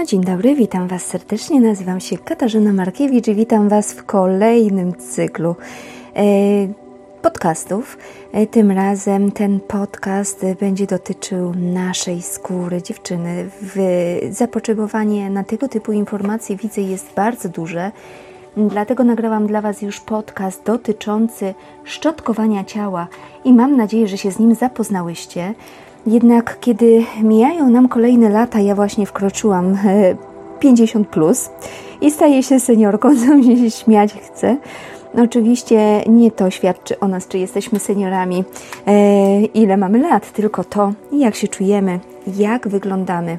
No dzień dobry, witam Was serdecznie. Nazywam się Katarzyna Markiewicz i witam Was w kolejnym cyklu e, podcastów. E, tym razem ten podcast będzie dotyczył naszej skóry dziewczyny. Zapotrzebowanie na tego typu informacje widzę jest bardzo duże. Dlatego nagrałam dla Was już podcast dotyczący szczotkowania ciała i mam nadzieję, że się z nim zapoznałyście. Jednak kiedy mijają nam kolejne lata, ja właśnie wkroczyłam 50 e, plus i staję się seniorką, co mi się śmiać chce. Oczywiście nie to świadczy o nas, czy jesteśmy seniorami, e, ile mamy lat, tylko to, jak się czujemy, jak wyglądamy.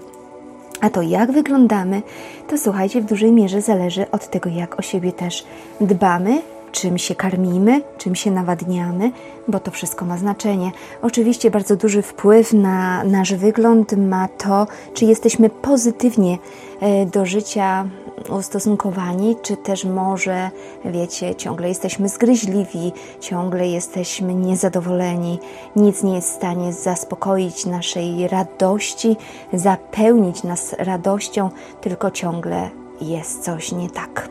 A to, jak wyglądamy, to słuchajcie, w dużej mierze zależy od tego, jak o siebie też dbamy, czym się karmimy, czym się nawadniamy, bo to wszystko ma znaczenie. Oczywiście bardzo duży wpływ na nasz wygląd ma to, czy jesteśmy pozytywnie e, do życia ustosunkowani, czy też może, wiecie, ciągle jesteśmy zgryźliwi, ciągle jesteśmy niezadowoleni, nic nie jest w stanie zaspokoić naszej radości, zapełnić nas radością, tylko ciągle jest coś nie tak.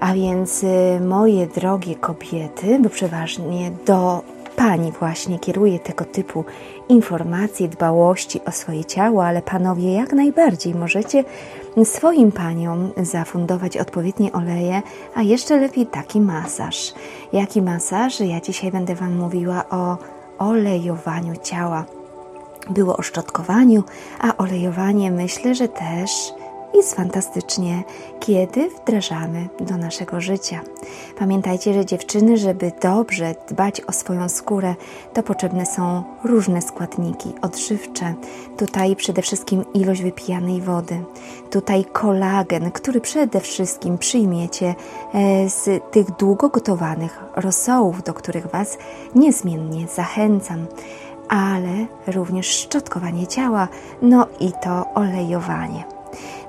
A więc y, moje drogie kobiety, bo przeważnie do pani właśnie kieruję tego typu informacje, dbałości o swoje ciało, ale panowie jak najbardziej możecie swoim paniom zafundować odpowiednie oleje, a jeszcze lepiej taki masaż. Jaki masaż? Ja dzisiaj będę Wam mówiła o olejowaniu ciała. Było o szczotkowaniu, a olejowanie myślę, że też jest fantastycznie, kiedy wdrażamy do naszego życia. Pamiętajcie, że dziewczyny, żeby dobrze dbać o swoją skórę, to potrzebne są różne składniki odżywcze. Tutaj przede wszystkim ilość wypijanej wody. Tutaj kolagen, który przede wszystkim przyjmiecie e, z tych długo gotowanych rosołów, do których Was niezmiennie zachęcam ale również szczotkowanie ciała, no i to olejowanie.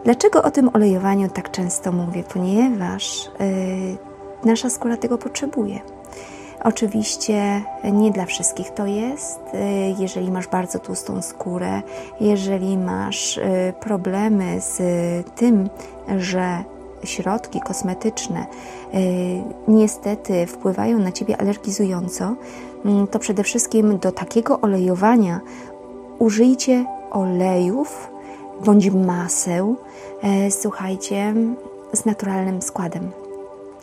Dlaczego o tym olejowaniu tak często mówię? Ponieważ yy, nasza skóra tego potrzebuje. Oczywiście nie dla wszystkich to jest. Y, jeżeli masz bardzo tłustą skórę, jeżeli masz y, problemy z tym, że środki kosmetyczne y, niestety wpływają na ciebie alergizująco, mm, to przede wszystkim do takiego olejowania użyjcie olejów bądź maseł, E, słuchajcie, z naturalnym składem.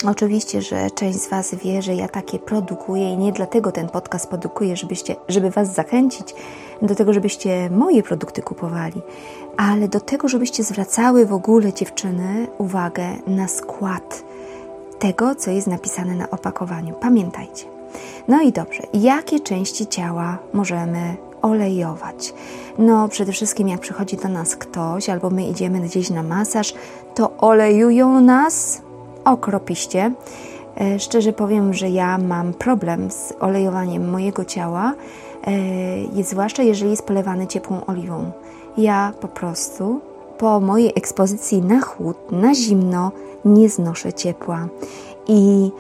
Oczywiście, że część z Was wie, że ja takie produkuję i nie dlatego ten podcast produkuję, żebyście, żeby Was zachęcić do tego, żebyście moje produkty kupowali, ale do tego, żebyście zwracały w ogóle dziewczyny uwagę na skład tego, co jest napisane na opakowaniu. Pamiętajcie. No i dobrze, jakie części ciała możemy olejować? No, przede wszystkim jak przychodzi do nas ktoś, albo my idziemy gdzieś na masaż, to olejują nas okropiście. E, szczerze powiem, że ja mam problem z olejowaniem mojego ciała, e, zwłaszcza jeżeli jest polewany ciepłą oliwą. Ja po prostu po mojej ekspozycji na chłód, na zimno, nie znoszę ciepła. I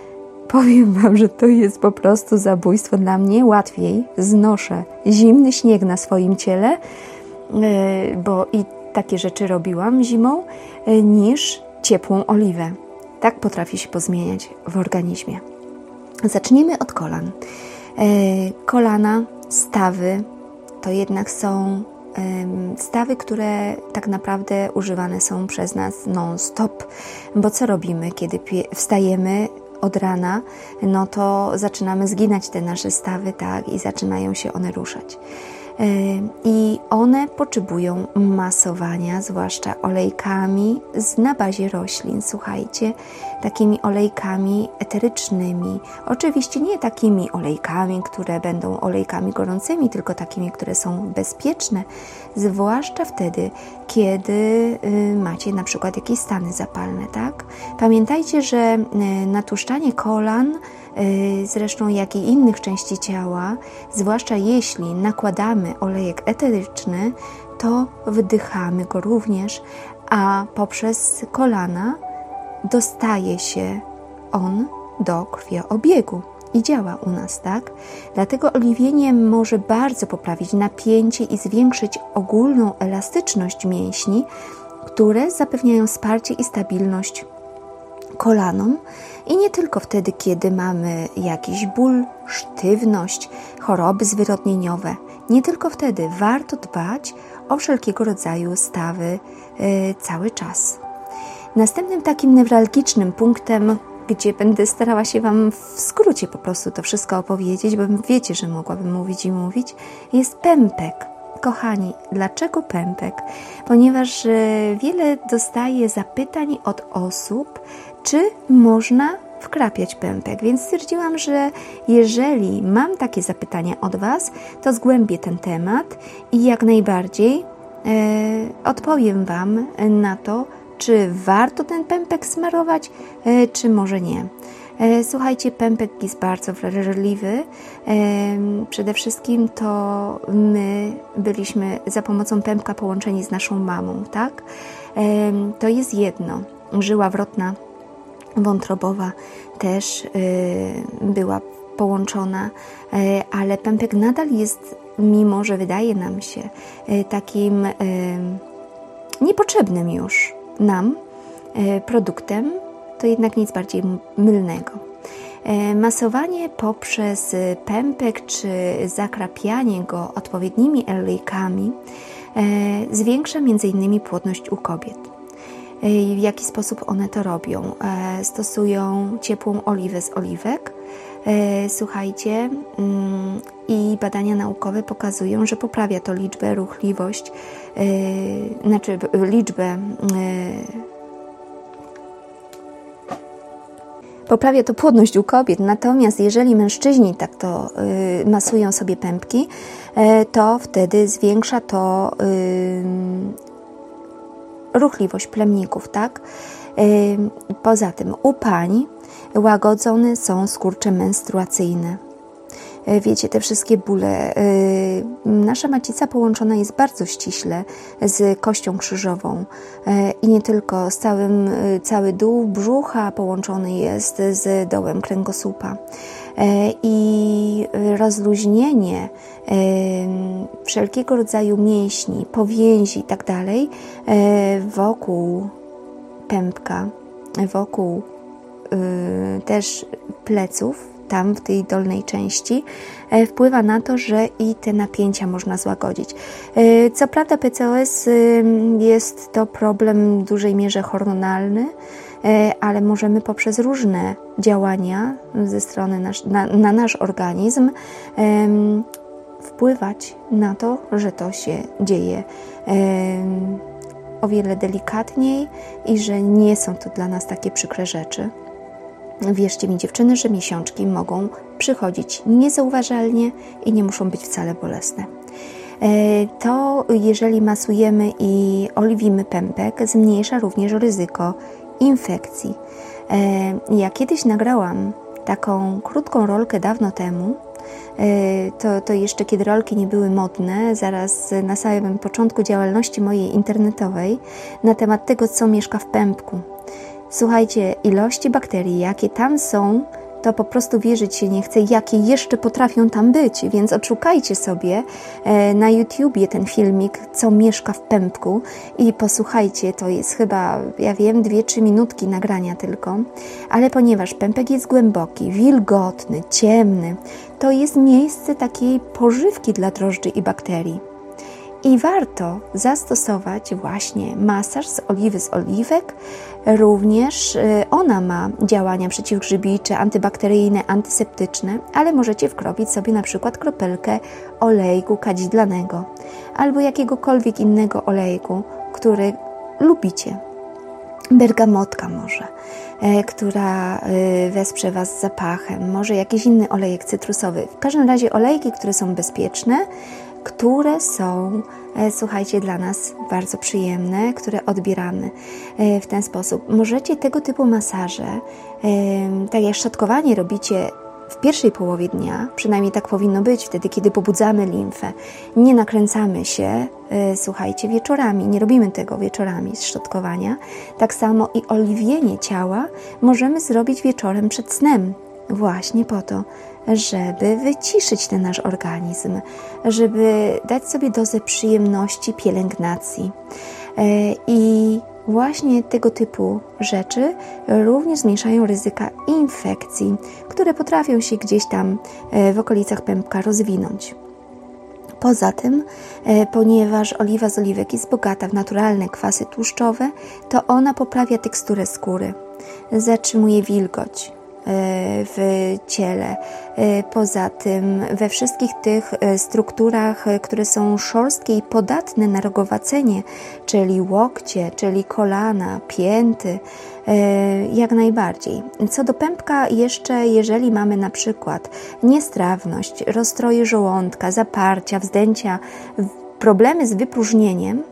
Powiem Wam, że to jest po prostu zabójstwo. Dla mnie łatwiej znoszę zimny śnieg na swoim ciele, e, bo i takie rzeczy robiłam zimą, e, niż ciepłą oliwę. Tak potrafi się pozmieniać w organizmie. Zacznijmy od kolan. E, kolana, stawy to jednak są stawy, które tak naprawdę używane są przez nas non-stop. Bo co robimy, kiedy wstajemy od rana, no to zaczynamy zginać te nasze stawy, tak, i zaczynają się one ruszać. I one potrzebują masowania, zwłaszcza olejkami z, na bazie roślin. Słuchajcie, takimi olejkami eterycznymi. Oczywiście nie takimi olejkami, które będą olejkami gorącymi, tylko takimi, które są bezpieczne, zwłaszcza wtedy, kiedy y, macie na przykład jakieś stany zapalne, tak? Pamiętajcie, że y, natłuszczanie kolan zresztą jak i innych części ciała, zwłaszcza jeśli nakładamy olejek eteryczny, to wdychamy go również, a poprzez kolana dostaje się on do krwiobiegu i działa u nas, tak? Dlatego oliwienie może bardzo poprawić napięcie i zwiększyć ogólną elastyczność mięśni, które zapewniają wsparcie i stabilność kolanom i nie tylko wtedy, kiedy mamy jakiś ból, sztywność, choroby zwyrodnieniowe. Nie tylko wtedy warto dbać o wszelkiego rodzaju stawy yy, cały czas. Następnym takim newralgicznym punktem, gdzie będę starała się Wam w skrócie po prostu to wszystko opowiedzieć, bo wiecie, że mogłabym mówić i mówić, jest pępek. Kochani, dlaczego pępek? Ponieważ wiele dostaję zapytań od osób, czy można wkrapiać pępek, więc stwierdziłam, że jeżeli mam takie zapytania od Was, to zgłębię ten temat i jak najbardziej e, odpowiem Wam na to, czy warto ten pępek smarować, e, czy może nie. E, słuchajcie, pępek jest bardzo wrażliwy. E, przede wszystkim to my byliśmy za pomocą pępka połączeni z naszą mamą, tak? To jest jedno. Żyła wrotna wątrobowa też była połączona, ale pępek nadal jest, mimo że wydaje nam się takim niepotrzebnym już nam produktem, to jednak nic bardziej mylnego. Masowanie poprzez pępek czy zakrapianie go odpowiednimi olejkami e, zwiększa m.in. płodność u kobiet. E, w jaki sposób one to robią? Stosują ciepłą oliwę z oliwek. Słuchajcie, mm, i badania naukowe pokazują, że poprawia to liczbę, ruchliwość, znaczy liczbę poprawia to płodność u kobiet. Natomiast jeżeli mężczyźni tak to y, masują sobie pępki, y, to wtedy zwiększa to y, ruchliwość plemników, tak? Poza tym u pań łagodzone są skurcze menstruacyjne. E, wiecie, te wszystkie bóle. E, nasza macica połączona jest bardzo ściśle z kością krzyżową e, i nie tylko z całym, cały dół brzucha połączony jest z dołem kręgosłupa. I rozluźnienie wszelkiego rodzaju mięśni, powięzi itd. Tak wokół pępka, wokół też pleców, tam w tej dolnej części, e, wpływa na to, że i te napięcia można złagodzić. E, co prawda PCOS jest to problem w dużej mierze hormonalny, e, ale możemy poprzez różne działania ze strony nasz, na, na nasz organizm wpływać na to, że to się dzieje o wiele delikatniej i że nie są to dla nas takie przykre rzeczy. Wierzcie mi, dziewczyny, że miesiączki mogą przychodzić niezauważalnie i nie muszą być wcale bolesne. E, to jeżeli masujemy i oliwimy pępek, zmniejsza również ryzyko infekcji. E, ja kiedyś nagrałam taką krótką rolkę dawno temu. E, to, to jeszcze kiedy rolki nie były modne, zaraz na samym początku działalności mojej internetowej, na temat tego, co mieszka w pępku. Słuchajcie, ilości bakterii, jakie tam są, to po prostu wierzyć się nie chce, jakie jeszcze potrafią tam być. Więc odszukajcie sobie e, na YouTubie ten filmik, co mieszka w pępku i posłuchajcie. To jest chyba, ja wiem, dwie, trzy minutki nagrania tylko. Ale ponieważ pępek jest głęboki, wilgotny, ciemny, to jest miejsce takiej pożywki dla drożdży i bakterii. I warto zastosować właśnie masaż z oliwy z oliwek. Również y, ona ma działania przeciwgrzybicze, antybakteryjne, antyseptyczne, ale możecie wkropić sobie na przykład kropelkę olejku kadzidlanego albo jakiegokolwiek innego olejku, który lubicie. Bergamotka może, e, która e, wesprze Was zapachem, może jakiś inny olejek cytrusowy. W każdym razie olejki, które są bezpieczne, które są, e, słuchajcie, dla nas bardzo przyjemne, które odbieramy e, w ten sposób. Możecie tego typu masaże, e, tak jak szczotkowanie robicie w pierwszej połowie dnia, przynajmniej tak powinno być, wtedy kiedy pobudzamy limfę, nie nakręcamy się, słuchajcie, wieczorami, nie robimy tego wieczorami z szczotkowania. Tak samo i oliwienie ciała możemy zrobić wieczorem przed snem, właśnie po to, żeby wyciszyć ten nasz organizm, żeby dać sobie dozę przyjemności pielęgnacji. I właśnie tego typu rzeczy również zmniejszają ryzyka infekcji, które potrafią się gdzieś tam w okolicach pępka rozwinąć. Poza tym, e, ponieważ oliwa z oliwek jest bogata w naturalne kwasy tłuszczowe, to ona poprawia teksturę skóry, zatrzymuje wilgoć, E, w ciele. E, poza tym we wszystkich tych e, strukturach, które są szorstkie i podatne na rogowacenie, czyli łokcie, czyli kolana, pięty, jak najbardziej. Co do pępka, jeszcze jeżeli mamy na przykład niestrawność, rozstroje żołądka, zaparcia, wzdęcia, problemy z wypróżnieniem,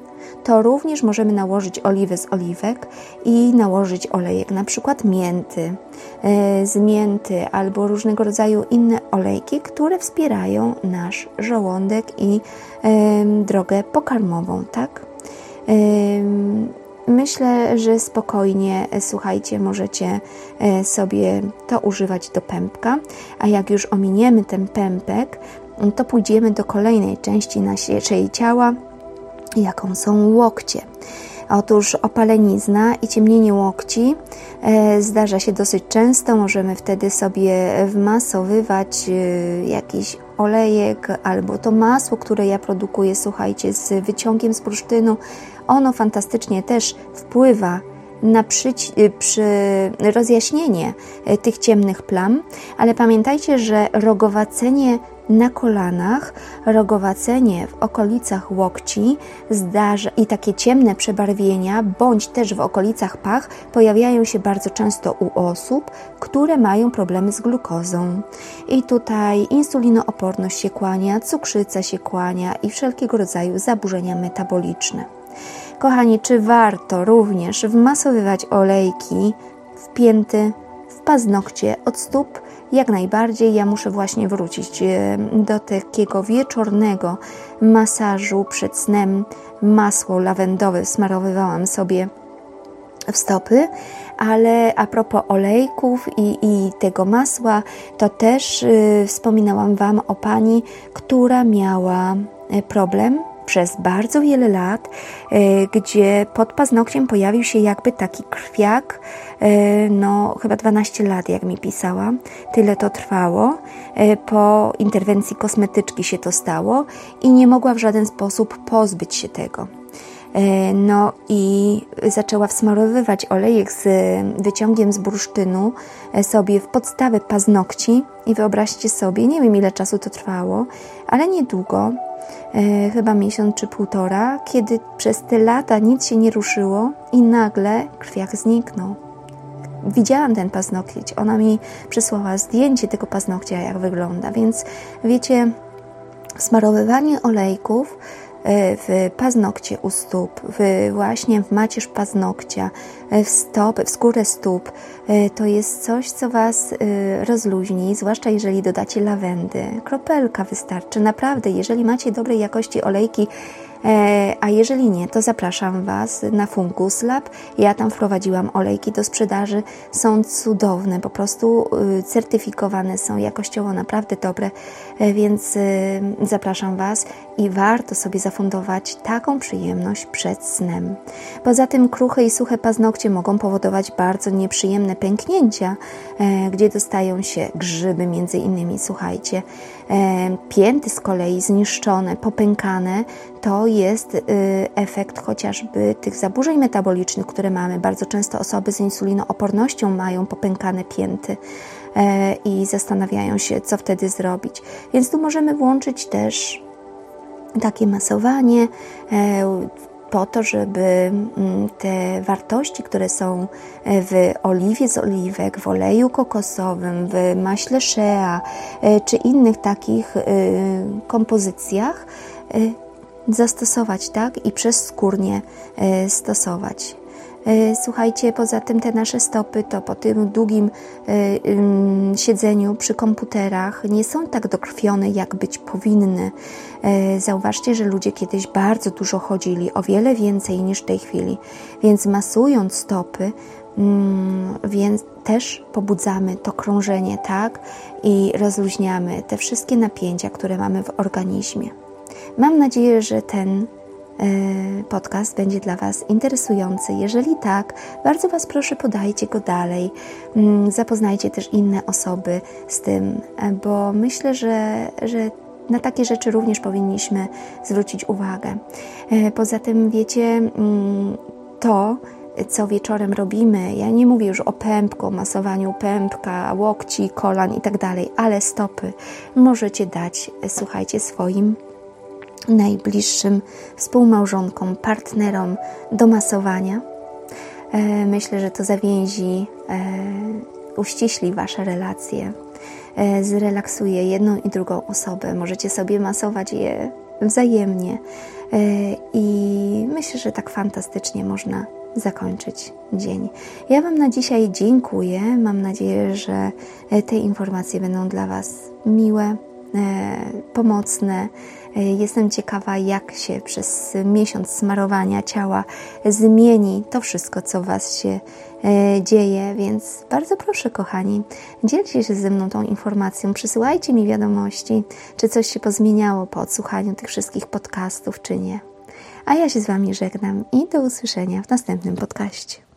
to również możemy nałożyć oliwę z oliwek i nałożyć olejek, na przykład mięty, e, z mięty albo różnego rodzaju inne olejki, które wspierają nasz żołądek i drogę pokarmową, tak? Myślę, że spokojnie, e, słuchajcie, możecie e, sobie to używać do pępka, a jak już ominiemy ten pępek, to pójdziemy do kolejnej części naszej ciała, jaką są łokcie. Otóż opalenizna i ciemnienie łokci e, zdarza się dosyć często. Możemy wtedy sobie wmasowywać e, jakiś olejek albo to masło, które ja produkuję, słuchajcie, z wyciągiem z bursztynu. Ono fantastycznie też wpływa na przy, e, przy rozjaśnienie tych ciemnych plam, ale pamiętajcie, że rogowacenie na kolanach, rogowacenie w okolicach łokci zdarza i takie ciemne przebarwienia, bądź też w okolicach pach pojawiają się bardzo często u osób, które mają problemy z glukozą. I tutaj insulinooporność się kłania, cukrzyca się kłania i wszelkiego rodzaju zaburzenia metaboliczne. Kochani, czy warto również wmasowywać olejki w pięty, w paznokcie od stóp? Jak najbardziej ja muszę właśnie wrócić e, do takiego wieczornego masażu przed snem. Masło lawendowe smarowywałam sobie w stopy, ale a propos olejków i, i tego masła, to też y, wspominałam Wam o pani, która miała e, problem przez bardzo wiele lat, y, gdzie pod paznokciem pojawił się jakby taki krwiak, y, no chyba 12 lat, jak mi pisała, tyle to trwało. Y, po interwencji kosmetyczki się to stało i nie mogła w żaden sposób pozbyć się tego. No i zaczęła wsmarowywać olejek z wyciągiem z bursztynu sobie w podstawę paznokci. I wyobraźcie sobie, nie wiem ile czasu to trwało, ale niedługo e, chyba miesiąc czy półtora, kiedy przez te lata nic się nie ruszyło i nagle krwiak zniknął. Widziałam ten paznokieć, ona mi przysłała zdjęcie tego paznokcia, jak wygląda, więc wiecie, smarowywanie olejków E, w paznokcie u stóp, w, właśnie w macierz paznokcia, e, w stopy, w skórę stóp, e, to jest coś, co Was rozluźni, zwłaszcza jeżeli dodacie lawendy. Kropelka wystarczy, naprawdę, jeżeli macie dobrej jakości olejki, E, a jeżeli nie, to zapraszam Was na Fungus Lab. Ja tam wprowadziłam olejki do sprzedaży. Są cudowne, po prostu y, certyfikowane są jakościowo naprawdę dobre, e, więc y, zapraszam Was i warto sobie zafundować taką przyjemność przed snem. Poza tym kruche i suche paznokcie mogą powodować bardzo nieprzyjemne pęknięcia, e, gdzie dostają się grzyby między innymi, słuchajcie. Pięty z kolei zniszczone, popękane, to jest y, efekt chociażby tych zaburzeń metabolicznych, które mamy. Bardzo często osoby z insulinoopornością mają popękane pięty e, i zastanawiają się, co wtedy zrobić. Więc tu możemy włączyć też takie masowanie e, po to, żeby te wartości, które są w oliwie z oliwek, w oleju kokosowym, w maśle shea e, czy innych takich kompozycjach, zastosować, tak? I przez skórnie e, stosować. E, słuchajcie, poza tym te nasze stopy to po tym długim e, siedzeniu przy komputerach nie są tak dokrwione, jak być powinny. Zauważcie, że ludzie kiedyś bardzo dużo chodzili, o wiele więcej niż w tej chwili, więc masując stopy, mm, więc też pobudzamy to krążenie, tak? I rozluźniamy te wszystkie napięcia, które mamy w organizmie. Mam nadzieję, że ten podcast będzie dla Was interesujący. Jeżeli tak, bardzo Was proszę, podajcie go dalej. Mm, zapoznajcie też inne osoby z tym, bo myślę, że, że na takie rzeczy również powinniśmy zwrócić uwagę. Poza tym, wiecie, mm, to, co wieczorem robimy. Ja nie mówię już o pępku, masowaniu pępka, łokci, kolan i tak dalej, ale stopy możecie dać, słuchajcie, swoim najbliższym współmałżonkom, partnerom do masowania. E, myślę, że to zawięzi, e, uściśli Wasze relacje, e, zrelaksuje jedną i drugą osobę. Możecie sobie masować je wzajemnie i myślę, że tak fantastycznie można zakończyć dzień. Ja Wam na dzisiaj dziękuję. Mam nadzieję, że te informacje będą dla Was miłe, pomocne E, jestem ciekawa, jak się przez miesiąc smarowania ciała zmieni to wszystko, co Was się e, dzieje, więc bardzo proszę, kochani, dzielcie się ze mną tą informacją, przysyłajcie mi wiadomości, czy coś się pozmieniało po odsłuchaniu tych wszystkich podcastów, czy nie. A ja się z Wami żegnam i do usłyszenia w następnym podcaście.